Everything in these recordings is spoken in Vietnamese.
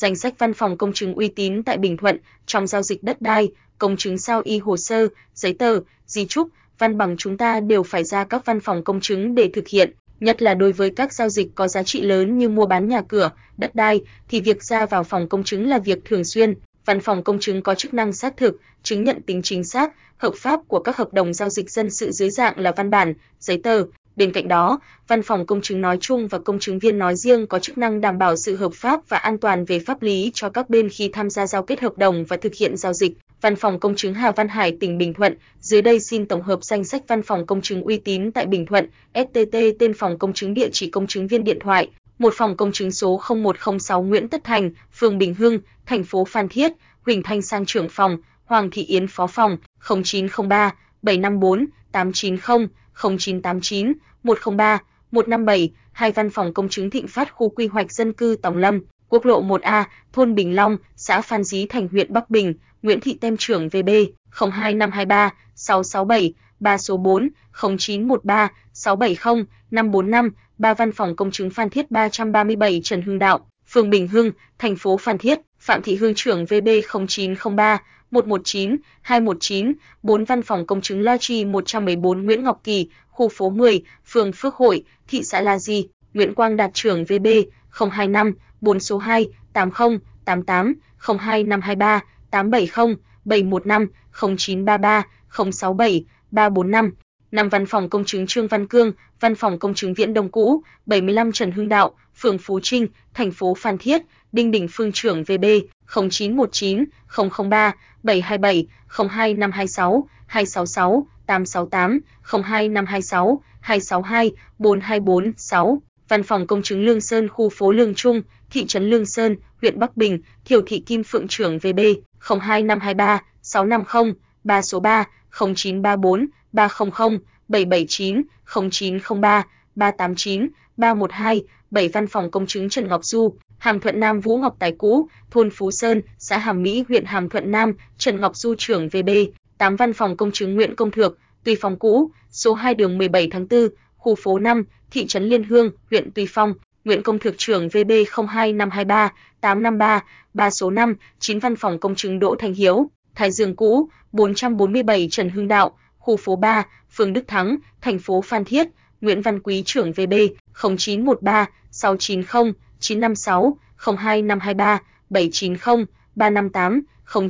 danh sách văn phòng công chứng uy tín tại Bình Thuận trong giao dịch đất đai, công chứng sao y hồ sơ, giấy tờ, di chúc, văn bằng chúng ta đều phải ra các văn phòng công chứng để thực hiện, nhất là đối với các giao dịch có giá trị lớn như mua bán nhà cửa, đất đai thì việc ra vào phòng công chứng là việc thường xuyên. Văn phòng công chứng có chức năng xác thực, chứng nhận tính chính xác, hợp pháp của các hợp đồng giao dịch dân sự dưới dạng là văn bản, giấy tờ, Bên cạnh đó, văn phòng công chứng nói chung và công chứng viên nói riêng có chức năng đảm bảo sự hợp pháp và an toàn về pháp lý cho các bên khi tham gia giao kết hợp đồng và thực hiện giao dịch. Văn phòng công chứng Hà Văn Hải tỉnh Bình Thuận, dưới đây xin tổng hợp danh sách văn phòng công chứng uy tín tại Bình Thuận, STT tên phòng công chứng địa chỉ công chứng viên điện thoại, một phòng công chứng số 0106 Nguyễn Tất Thành, phường Bình Hưng, thành phố Phan Thiết, Huỳnh Thanh Sang trưởng phòng, Hoàng Thị Yến phó phòng, 0903 754 890 0989 103 157, hai văn phòng công chứng Thịnh Phát khu quy hoạch dân cư Tòng Lâm, quốc lộ 1A, thôn Bình Long, xã Phan Dí Thành huyện Bắc Bình, Nguyễn Thị Tem trưởng VB 02523 667 3 số 4 0913 670 545, ba văn phòng công chứng Phan Thiết 337 Trần Hưng Đạo, phường Bình Hưng, thành phố Phan Thiết, Phạm Thị Hương trưởng VB 0903 119 219, 4 văn phòng công chứng La Tri 114 Nguyễn Ngọc Kỳ, khu phố 10, phường Phước Hội, thị xã La Di, Nguyễn Quang Đạt trưởng VB 025 4 số 2 80 88 02523 870 715 0933 067 345 5 văn phòng công chứng Trương Văn Cương, văn phòng công chứng Viễn Đông cũ, 75 Trần Hưng Đạo, phường Phú Trinh, thành phố Phan Thiết, Đinh Đình Phương trưởng VB 0919 003 727 02526 266 868 02526 262 4246. Văn phòng công chứng Lương Sơn khu phố Lương Trung, thị trấn Lương Sơn, huyện Bắc Bình, Thiểu thị Kim Phượng trưởng VB 02523 650 3 số 3 0934 300 779 0903 389 312 7 Văn phòng công chứng Trần Ngọc Du, Hàm Thuận Nam Vũ Ngọc Tài cũ, thôn Phú Sơn, xã Hàm Mỹ, huyện Hàm Thuận Nam, Trần Ngọc Du trưởng VB, 8 Văn phòng công chứng Nguyễn Công Thược, Tuy Phong cũ, số 2 đường 17 tháng 4, khu phố 5, thị trấn Liên Hương, huyện Tuy Phong, Nguyễn Công Thược trưởng VB 02523 853 3 số 5, 9 Văn phòng công chứng Đỗ Thành Hiếu, Thái Dương cũ, 447 Trần Hưng Đạo, khu phố 3, phường Đức Thắng, thành phố Phan Thiết, Nguyễn Văn Quý trưởng VB 0913 690 956 02523 790 358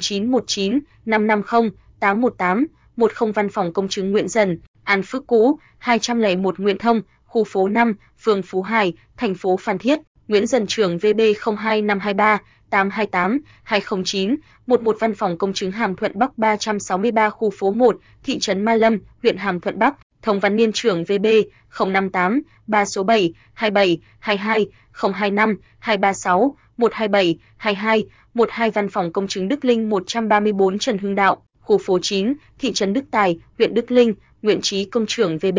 0919 550 818 10 Văn phòng công chứng Nguyễn Dần, An Phước cũ, 201 Nguyễn Thông, khu phố 5, phường Phú Hải, thành phố Phan Thiết, Nguyễn Dần trưởng VB 02523 828 209 11 Văn phòng công chứng Hàm Thuận Bắc 363 khu phố 1, thị trấn Ma Lâm, huyện Hàm Thuận Bắc, Thông Văn Niên trưởng VB 058 3 số 7 27 22 025 236 127 22 12 Văn phòng công chứng Đức Linh 134 Trần Hưng Đạo, khu phố 9, thị trấn Đức Tài, huyện Đức Linh, Nguyễn Chí công trưởng VB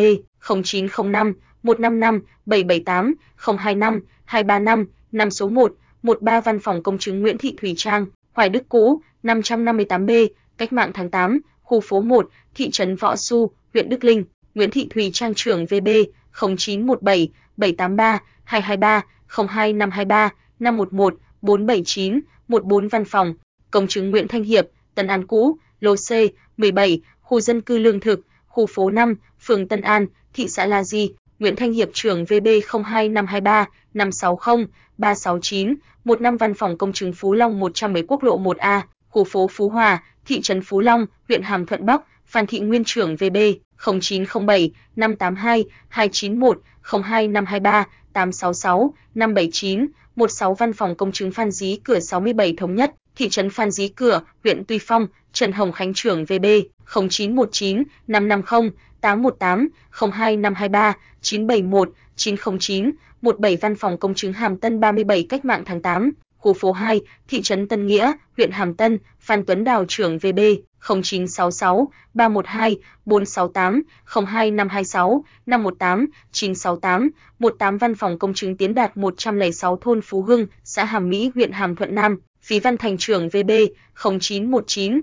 0905 155 778 025 235 5 số 1 13 Văn phòng công chứng Nguyễn Thị Thủy Trang, Hoài Đức cũ, 558B, Cách mạng tháng 8, khu phố 1, thị trấn Võ Xu, huyện Đức Linh, Nguyễn Thị Thùy Trang trưởng VB 0917 783 223 02523 511 479 14 Văn phòng, công chứng Nguyễn Thanh Hiệp, Tân An cũ, lô C, 17, khu dân cư lương thực, khu phố 5, phường Tân An, thị xã La Di, Nguyễn Thanh Hiệp trưởng VB 02523 560 369, 15 văn phòng công chứng Phú Long 110 quốc lộ 1A, khu phố Phú Hòa, thị trấn Phú Long, huyện Hàm Thuận Bắc, Phan Thị Nguyên trưởng VB 0907 582 291 02523 866 579, 16 văn phòng công chứng Phan Dí Cửa 67 thống nhất, thị trấn Phan Dí Cửa, huyện Tuy Phong, Trần Hồng Khánh trưởng VB 0919 550 818 02523 971 909 17 Văn phòng công chứng Hàm Tân 37 Cách mạng tháng 8, khu phố 2, thị trấn Tân Nghĩa, huyện Hàm Tân, Phan Tuấn Đào trưởng VB 0966 312 468 02526 518 968 18 Văn phòng công chứng Tiến Đạt 106 thôn Phú Hưng, xã Hàm Mỹ, huyện Hàm Thuận Nam, Phí Văn Thành trưởng VB 0919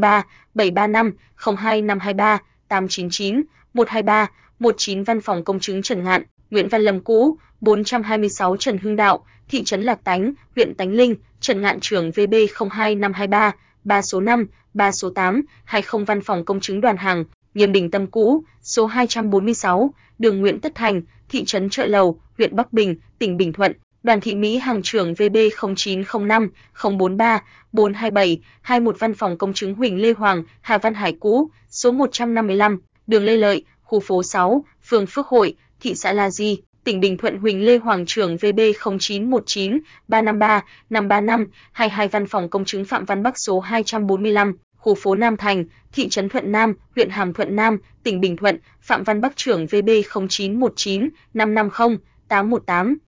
003 735 02523 899 123 19 Văn phòng công chứng Trần Ngạn, Nguyễn Văn Lâm cũ, 426 Trần Hưng Đạo, thị trấn Lạc Tánh, huyện Tánh Linh, Trần Ngạn Trường VB 02523, 3 số 5, 3 số 8, 20 Văn phòng công chứng đoàn hàng, Nghiêm Bình Tâm cũ, số 246, đường Nguyễn Tất Thành, thị trấn Trợ Lầu, huyện Bắc Bình, tỉnh Bình Thuận, Đoàn Thị Mỹ hàng trưởng VB 0905 043 427 21 Văn phòng công chứng Huỳnh Lê Hoàng, Hà Văn Hải cũ, số 155, đường Lê Lợi, khu phố 6, phường Phước Hội, thị xã La Di, tỉnh Bình Thuận Huỳnh Lê Hoàng trưởng VB 0919 353 535 22 Văn phòng công chứng Phạm Văn Bắc số 245, khu phố Nam Thành, thị trấn Thuận Nam, huyện Hàm Thuận Nam, tỉnh Bình Thuận, Phạm Văn Bắc trưởng VB 0919 550 818